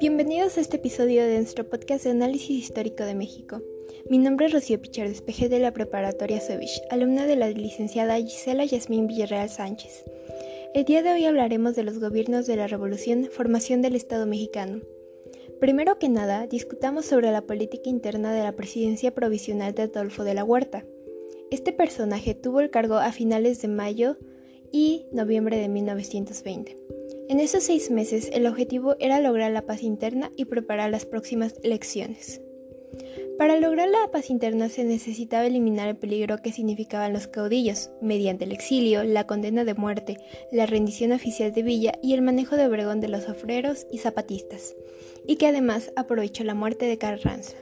Bienvenidos a este episodio de nuestro podcast de análisis histórico de México. Mi nombre es Rocío Pichar Despeje de la preparatoria Sovich, alumna de la licenciada Gisela Yasmín Villarreal Sánchez. El día de hoy hablaremos de los gobiernos de la Revolución, formación del Estado mexicano. Primero que nada, discutamos sobre la política interna de la presidencia provisional de Adolfo de la Huerta. Este personaje tuvo el cargo a finales de mayo y noviembre de 1920. En esos seis meses el objetivo era lograr la paz interna y preparar las próximas elecciones. Para lograr la paz interna se necesitaba eliminar el peligro que significaban los caudillos, mediante el exilio, la condena de muerte, la rendición oficial de Villa y el manejo de Obregón de los ofreros y zapatistas, y que además aprovechó la muerte de Carranza.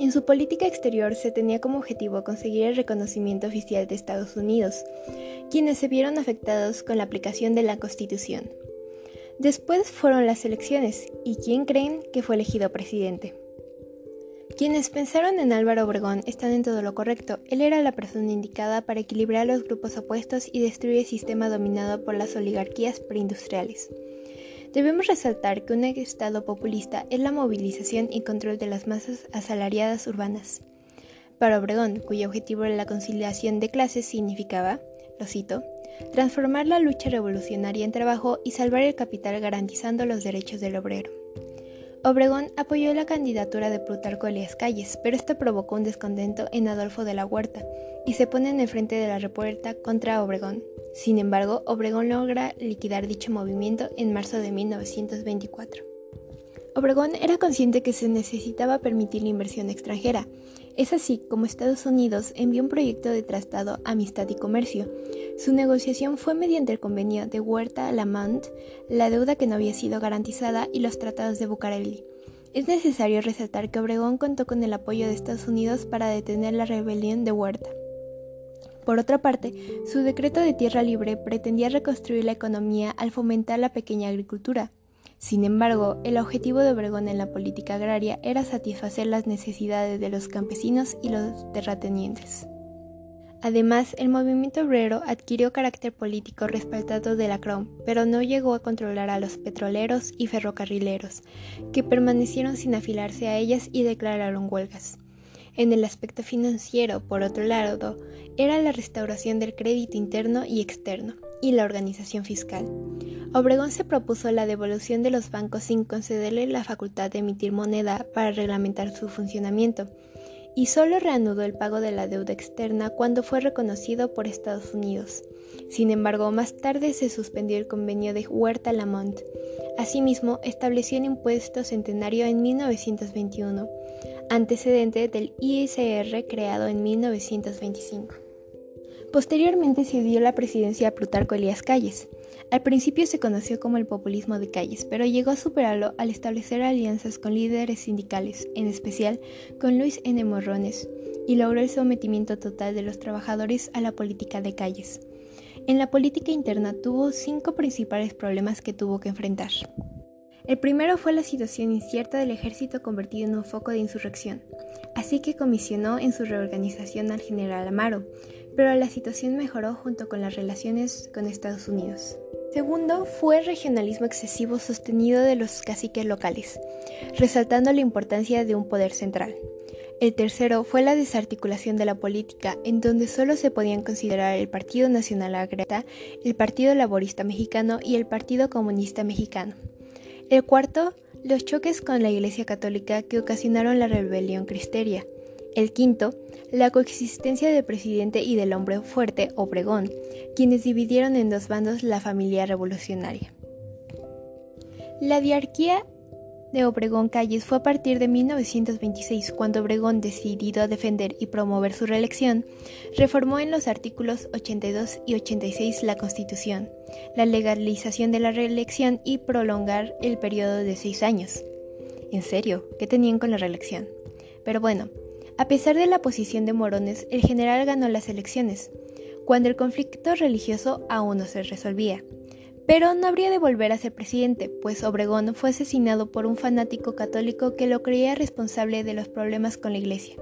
En su política exterior se tenía como objetivo conseguir el reconocimiento oficial de Estados Unidos, quienes se vieron afectados con la aplicación de la Constitución. Después fueron las elecciones, y ¿quién creen que fue elegido presidente? Quienes pensaron en Álvaro Obregón están en todo lo correcto. Él era la persona indicada para equilibrar los grupos opuestos y destruir el sistema dominado por las oligarquías preindustriales. Debemos resaltar que un Estado populista es la movilización y control de las masas asalariadas urbanas. Para Obregón, cuyo objetivo era la conciliación de clases, significaba, transformar la lucha revolucionaria en trabajo y salvar el capital garantizando los derechos del obrero. Obregón apoyó la candidatura de Plutarco Elías Calles, pero esto provocó un descontento en Adolfo de la Huerta y se pone en el frente de la repuerta contra Obregón. Sin embargo, Obregón logra liquidar dicho movimiento en marzo de 1924. Obregón era consciente que se necesitaba permitir la inversión extranjera. Es así como Estados Unidos envió un proyecto de tratado Amistad y Comercio, su negociación fue mediante el convenio de Huerta-Lamont, la deuda que no había sido garantizada y los tratados de Bucareli. Es necesario resaltar que Obregón contó con el apoyo de Estados Unidos para detener la rebelión de Huerta. Por otra parte, su decreto de tierra libre pretendía reconstruir la economía al fomentar la pequeña agricultura. Sin embargo, el objetivo de Obregón en la política agraria era satisfacer las necesidades de los campesinos y los terratenientes. Además, el movimiento obrero adquirió carácter político respaldado de la CROM, pero no llegó a controlar a los petroleros y ferrocarrileros, que permanecieron sin afilarse a ellas y declararon huelgas. En el aspecto financiero, por otro lado, era la restauración del crédito interno y externo y la organización fiscal. Obregón se propuso la devolución de los bancos sin concederle la facultad de emitir moneda para reglamentar su funcionamiento, y solo reanudó el pago de la deuda externa cuando fue reconocido por Estados Unidos. Sin embargo, más tarde se suspendió el convenio de Huerta-Lamont. Asimismo, estableció un impuesto centenario en 1921, antecedente del ISR creado en 1925. Posteriormente se dio la presidencia a Plutarco Elías Calles. Al principio se conoció como el populismo de Calles, pero llegó a superarlo al establecer alianzas con líderes sindicales, en especial con Luis N. Morrones, y logró el sometimiento total de los trabajadores a la política de Calles. En la política interna tuvo cinco principales problemas que tuvo que enfrentar. El primero fue la situación incierta del ejército convertido en un foco de insurrección, así que comisionó en su reorganización al general Amaro, pero la situación mejoró junto con las relaciones con Estados Unidos. Segundo, fue el regionalismo excesivo sostenido de los caciques locales, resaltando la importancia de un poder central. El tercero fue la desarticulación de la política, en donde solo se podían considerar el Partido Nacional Agreta, el Partido Laborista Mexicano y el Partido Comunista Mexicano. El cuarto, los choques con la Iglesia Católica que ocasionaron la rebelión cristeria. El quinto, la coexistencia del presidente y del hombre fuerte, Obregón, quienes dividieron en dos bandos la familia revolucionaria. La diarquía de Obregón Calles fue a partir de 1926 cuando Obregón, decidido a defender y promover su reelección, reformó en los artículos 82 y 86 la Constitución, la legalización de la reelección y prolongar el periodo de seis años. En serio, ¿qué tenían con la reelección? Pero bueno, a pesar de la posición de Morones, el general ganó las elecciones, cuando el conflicto religioso aún no se resolvía. Pero no habría de volver a ser presidente, pues Obregón fue asesinado por un fanático católico que lo creía responsable de los problemas con la iglesia,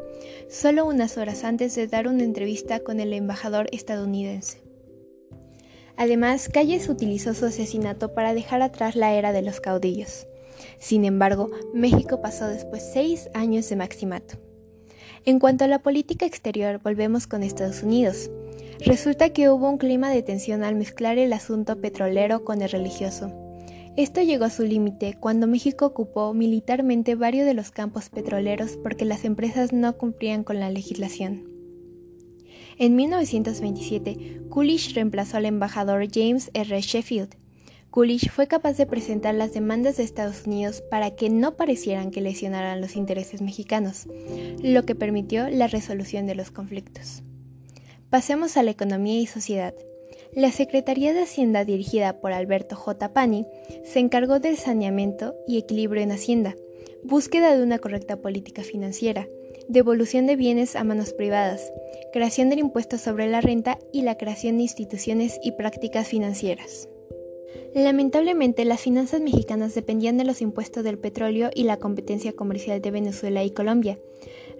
solo unas horas antes de dar una entrevista con el embajador estadounidense. Además, Calles utilizó su asesinato para dejar atrás la era de los caudillos. Sin embargo, México pasó después seis años de maximato. En cuanto a la política exterior, volvemos con Estados Unidos. Resulta que hubo un clima de tensión al mezclar el asunto petrolero con el religioso. Esto llegó a su límite cuando México ocupó militarmente varios de los campos petroleros porque las empresas no cumplían con la legislación. En 1927, Coolidge reemplazó al embajador James R. Sheffield. Coolidge fue capaz de presentar las demandas de Estados Unidos para que no parecieran que lesionaran los intereses mexicanos, lo que permitió la resolución de los conflictos. Pasemos a la economía y sociedad. La Secretaría de Hacienda dirigida por Alberto J. Pani se encargó del saneamiento y equilibrio en Hacienda, búsqueda de una correcta política financiera, devolución de bienes a manos privadas, creación del impuesto sobre la renta y la creación de instituciones y prácticas financieras. Lamentablemente, las finanzas mexicanas dependían de los impuestos del petróleo y la competencia comercial de Venezuela y Colombia,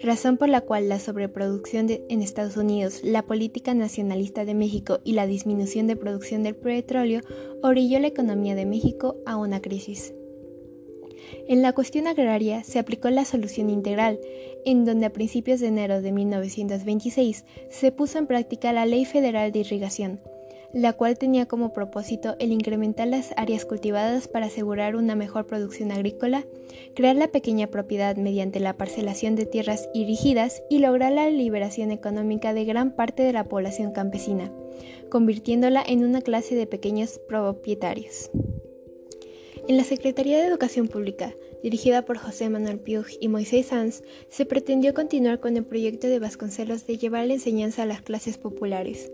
razón por la cual la sobreproducción en Estados Unidos, la política nacionalista de México y la disminución de producción del petróleo orilló la economía de México a una crisis. En la cuestión agraria se aplicó la solución integral, en donde a principios de enero de 1926 se puso en práctica la Ley Federal de Irrigación, la cual tenía como propósito el incrementar las áreas cultivadas para asegurar una mejor producción agrícola, crear la pequeña propiedad mediante la parcelación de tierras irigidas y lograr la liberación económica de gran parte de la población campesina, convirtiéndola en una clase de pequeños propietarios. En la Secretaría de Educación Pública, dirigida por José Manuel Piuj y Moisés Sanz, se pretendió continuar con el proyecto de Vasconcelos de llevar la enseñanza a las clases populares.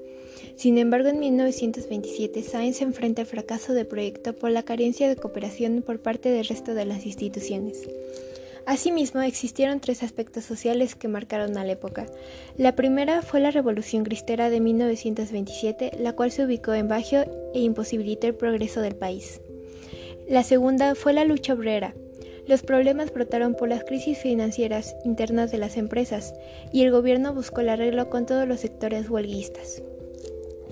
Sin embargo, en 1927 Sáenz se enfrenta al fracaso del proyecto por la carencia de cooperación por parte del resto de las instituciones. Asimismo, existieron tres aspectos sociales que marcaron a la época. La primera fue la Revolución Cristera de 1927, la cual se ubicó en Bajo e imposibilitó el progreso del país. La segunda fue la lucha obrera. Los problemas brotaron por las crisis financieras internas de las empresas y el gobierno buscó el arreglo con todos los sectores huelguistas.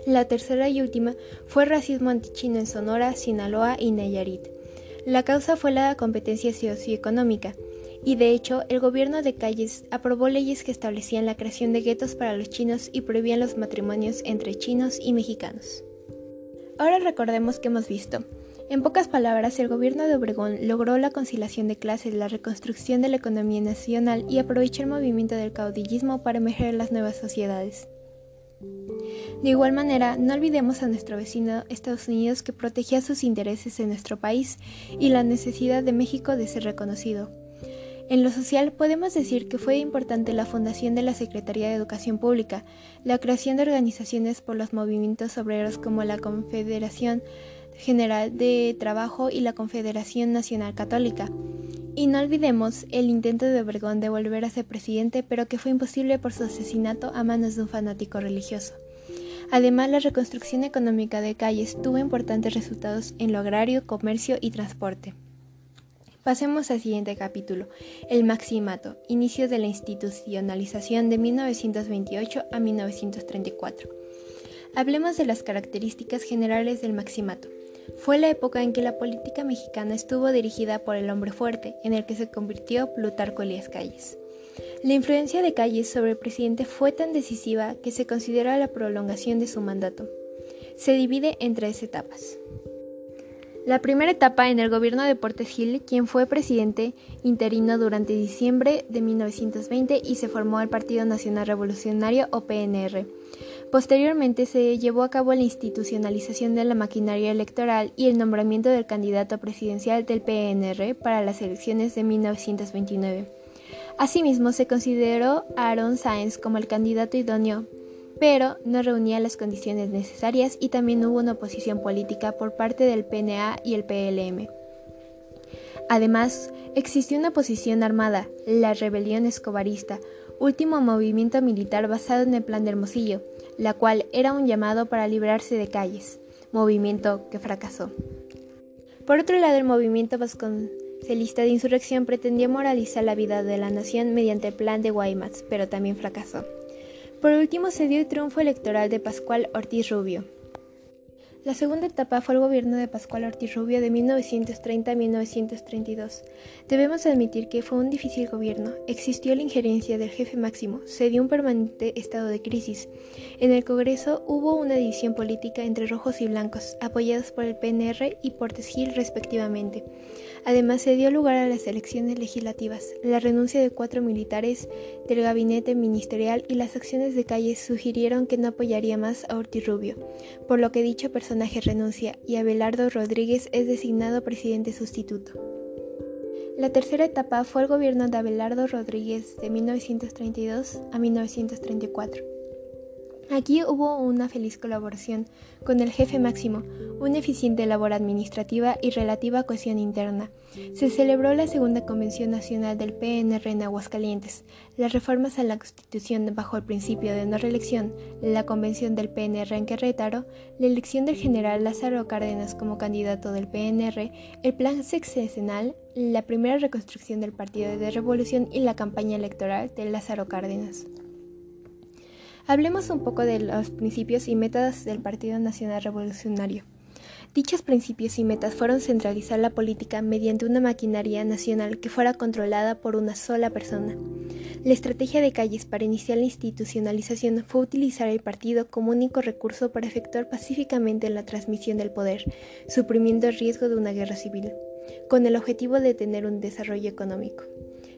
La tercera y última fue el racismo antichino en Sonora, Sinaloa y Nayarit. La causa fue la competencia socioeconómica, y de hecho el gobierno de Calles aprobó leyes que establecían la creación de guetos para los chinos y prohibían los matrimonios entre chinos y mexicanos. Ahora recordemos que hemos visto. En pocas palabras, el gobierno de Obregón logró la conciliación de clases, la reconstrucción de la economía nacional y aprovechó el movimiento del caudillismo para emerger las nuevas sociedades. De igual manera, no olvidemos a nuestro vecino Estados Unidos que protegía sus intereses en nuestro país y la necesidad de México de ser reconocido. En lo social podemos decir que fue importante la fundación de la Secretaría de Educación Pública, la creación de organizaciones por los movimientos obreros como la Confederación General de Trabajo y la Confederación Nacional Católica, y no olvidemos el intento de Obregón de volver a ser presidente, pero que fue imposible por su asesinato a manos de un fanático religioso. Además, la reconstrucción económica de calles tuvo importantes resultados en lo agrario, comercio y transporte. Pasemos al siguiente capítulo, el maximato, inicio de la institucionalización de 1928 a 1934. Hablemos de las características generales del maximato. Fue la época en que la política mexicana estuvo dirigida por el hombre fuerte, en el que se convirtió Plutarco Elías Calles. La influencia de Calles sobre el presidente fue tan decisiva que se considera la prolongación de su mandato. Se divide en tres etapas. La primera etapa en el gobierno de Portes Gil, quien fue presidente interino durante diciembre de 1920 y se formó el Partido Nacional Revolucionario o PNR. Posteriormente se llevó a cabo la institucionalización de la maquinaria electoral y el nombramiento del candidato presidencial del PNR para las elecciones de 1929. Asimismo, se consideró a Aaron Sáenz como el candidato idóneo pero no reunía las condiciones necesarias y también hubo una oposición política por parte del PNA y el PLM. Además, existió una oposición armada, la rebelión escobarista, último movimiento militar basado en el Plan de Hermosillo, la cual era un llamado para librarse de calles, movimiento que fracasó. Por otro lado, el movimiento vasconcelista de insurrección pretendía moralizar la vida de la nación mediante el Plan de Guaymas, pero también fracasó. Por último se dio el triunfo electoral de Pascual Ortiz Rubio. La segunda etapa fue el gobierno de Pascual Ortiz Rubio de 1930 a 1932. Debemos admitir que fue un difícil gobierno. Existió la injerencia del jefe máximo, se dio un permanente estado de crisis. En el Congreso hubo una división política entre rojos y blancos, apoyados por el PNR y Portes Gil respectivamente. Además, se dio lugar a las elecciones legislativas, la renuncia de cuatro militares del gabinete ministerial y las acciones de calle sugirieron que no apoyaría más a Ortiz Rubio, por lo que dicho personaje renuncia y Abelardo Rodríguez es designado presidente sustituto. La tercera etapa fue el gobierno de Abelardo Rodríguez de 1932 a 1934. Aquí hubo una feliz colaboración con el jefe máximo, una eficiente labor administrativa y relativa cohesión interna. Se celebró la segunda convención nacional del PNR en Aguascalientes, las reformas a la Constitución bajo el principio de no reelección, la convención del PNR en Querétaro, la elección del general Lázaro Cárdenas como candidato del PNR, el plan sexenal, la primera reconstrucción del Partido de Revolución y la campaña electoral de Lázaro Cárdenas. Hablemos un poco de los principios y metas del Partido Nacional Revolucionario. Dichos principios y metas fueron centralizar la política mediante una maquinaria nacional que fuera controlada por una sola persona. La estrategia de Calles para iniciar la institucionalización fue utilizar el partido como único recurso para efectuar pacíficamente la transmisión del poder, suprimiendo el riesgo de una guerra civil, con el objetivo de tener un desarrollo económico.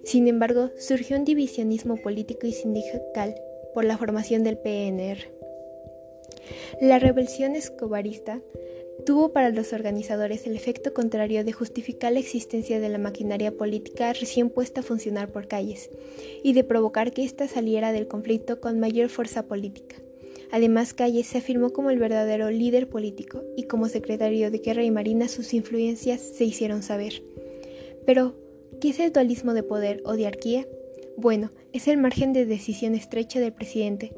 Sin embargo, surgió un divisionismo político y sindical por la formación del PNR. La rebelión escobarista tuvo para los organizadores el efecto contrario de justificar la existencia de la maquinaria política recién puesta a funcionar por calles y de provocar que ésta saliera del conflicto con mayor fuerza política. Además, Calles se afirmó como el verdadero líder político y como secretario de Guerra y Marina sus influencias se hicieron saber. Pero, ¿qué es el dualismo de poder o diarquía? Bueno, es el margen de decisión estrecha del presidente,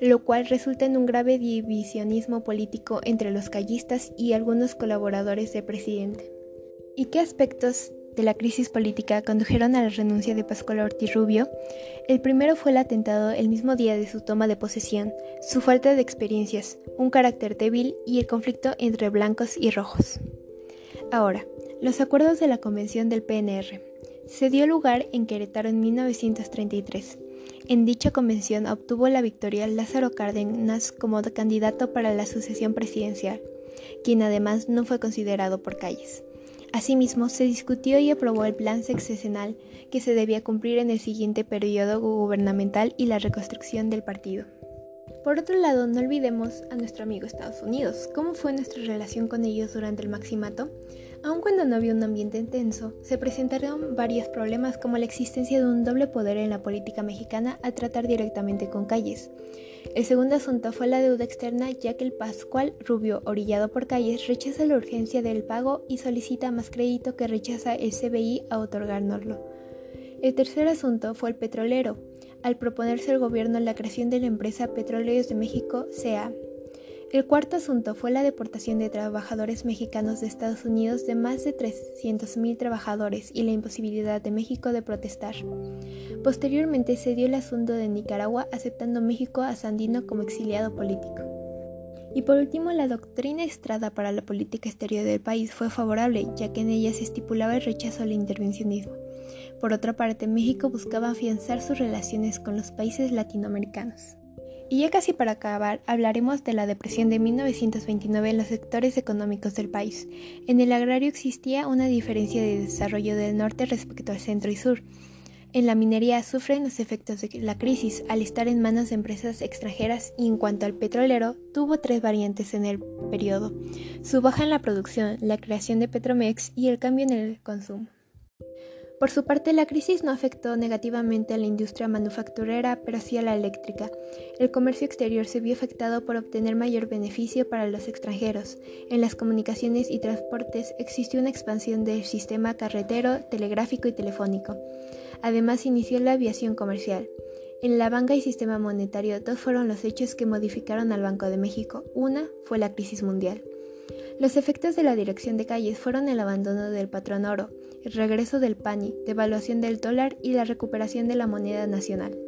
lo cual resulta en un grave divisionismo político entre los callistas y algunos colaboradores del presidente. ¿Y qué aspectos de la crisis política condujeron a la renuncia de Pascual Ortiz Rubio? El primero fue el atentado el mismo día de su toma de posesión, su falta de experiencias, un carácter débil y el conflicto entre blancos y rojos. Ahora, los acuerdos de la convención del PNR se dio lugar en Querétaro en 1933. En dicha convención obtuvo la victoria Lázaro Cárdenas como candidato para la sucesión presidencial, quien además no fue considerado por calles. Asimismo, se discutió y aprobó el plan sexenal que se debía cumplir en el siguiente periodo gubernamental y la reconstrucción del partido. Por otro lado, no olvidemos a nuestro amigo Estados Unidos. ¿Cómo fue nuestra relación con ellos durante el maximato? Aun cuando no había un ambiente intenso, se presentaron varios problemas como la existencia de un doble poder en la política mexicana al tratar directamente con calles. El segundo asunto fue la deuda externa, ya que el Pascual Rubio, orillado por calles, rechaza la urgencia del pago y solicita más crédito que rechaza el CBI a otorgárnoslo. El tercer asunto fue el petrolero, al proponerse el gobierno la creación de la empresa Petróleos de México, CA, el cuarto asunto fue la deportación de trabajadores mexicanos de Estados Unidos de más de 300.000 trabajadores y la imposibilidad de México de protestar. Posteriormente se dio el asunto de Nicaragua aceptando México a Sandino como exiliado político. Y por último, la doctrina Estrada para la política exterior del país fue favorable, ya que en ella se estipulaba el rechazo al intervencionismo. Por otra parte, México buscaba afianzar sus relaciones con los países latinoamericanos. Y ya casi para acabar, hablaremos de la depresión de 1929 en los sectores económicos del país. En el agrario existía una diferencia de desarrollo del norte respecto al centro y sur. En la minería sufren los efectos de la crisis al estar en manos de empresas extranjeras y en cuanto al petrolero, tuvo tres variantes en el periodo. Su baja en la producción, la creación de Petromex y el cambio en el consumo. Por su parte, la crisis no afectó negativamente a la industria manufacturera, pero sí a la eléctrica. El comercio exterior se vio afectado por obtener mayor beneficio para los extranjeros. En las comunicaciones y transportes existió una expansión del sistema carretero, telegráfico y telefónico. Además, inició la aviación comercial. En la banca y sistema monetario, dos fueron los hechos que modificaron al Banco de México. Una fue la crisis mundial. Los efectos de la dirección de calles fueron el abandono del patrón oro, el regreso del PANI, devaluación del dólar y la recuperación de la moneda nacional.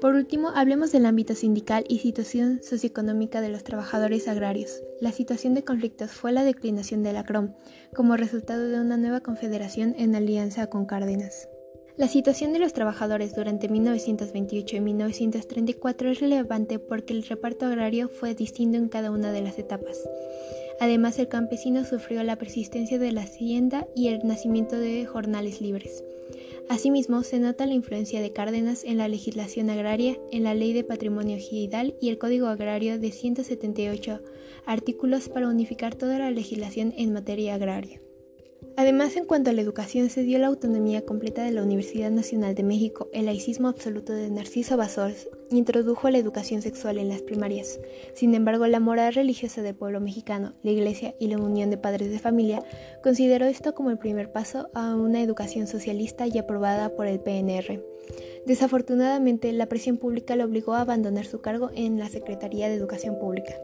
Por último, hablemos del ámbito sindical y situación socioeconómica de los trabajadores agrarios. La situación de conflictos fue la declinación de la CROM, como resultado de una nueva confederación en alianza con Cárdenas. La situación de los trabajadores durante 1928 y 1934 es relevante porque el reparto agrario fue distinto en cada una de las etapas. Además, el campesino sufrió la persistencia de la hacienda y el nacimiento de jornales libres. Asimismo, se nota la influencia de Cárdenas en la legislación agraria, en la Ley de Patrimonio Ejidal y el Código Agrario de 178 artículos para unificar toda la legislación en materia agraria. Además, en cuanto a la educación, se dio la autonomía completa de la Universidad Nacional de México, el laicismo absoluto de Narciso Bassols introdujo la educación sexual en las primarias. Sin embargo, la moral religiosa del pueblo mexicano, la Iglesia y la Unión de Padres de Familia consideró esto como el primer paso a una educación socialista y aprobada por el PNR. Desafortunadamente, la presión pública lo obligó a abandonar su cargo en la Secretaría de Educación Pública.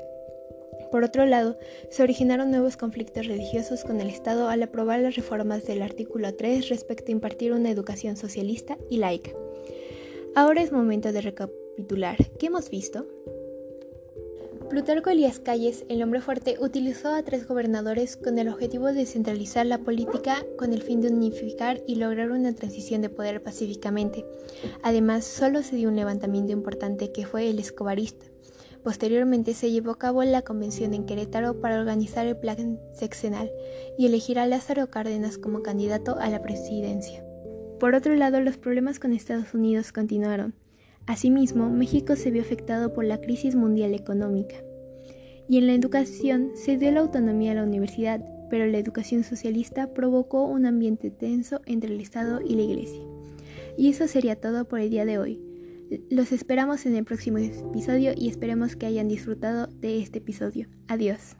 Por otro lado, se originaron nuevos conflictos religiosos con el Estado al aprobar las reformas del artículo 3 respecto a impartir una educación socialista y laica. Ahora es momento de ¿Qué hemos visto? Plutarco Elías Calles, el hombre fuerte, utilizó a tres gobernadores con el objetivo de centralizar la política con el fin de unificar y lograr una transición de poder pacíficamente. Además, solo se dio un levantamiento importante que fue el escobarista. Posteriormente se llevó a cabo la convención en Querétaro para organizar el plan sexenal y elegir a Lázaro Cárdenas como candidato a la presidencia. Por otro lado, los problemas con Estados Unidos continuaron. Asimismo, México se vio afectado por la crisis mundial económica. Y en la educación se dio la autonomía a la universidad, pero la educación socialista provocó un ambiente tenso entre el Estado y la Iglesia. Y eso sería todo por el día de hoy. Los esperamos en el próximo episodio y esperemos que hayan disfrutado de este episodio. Adiós.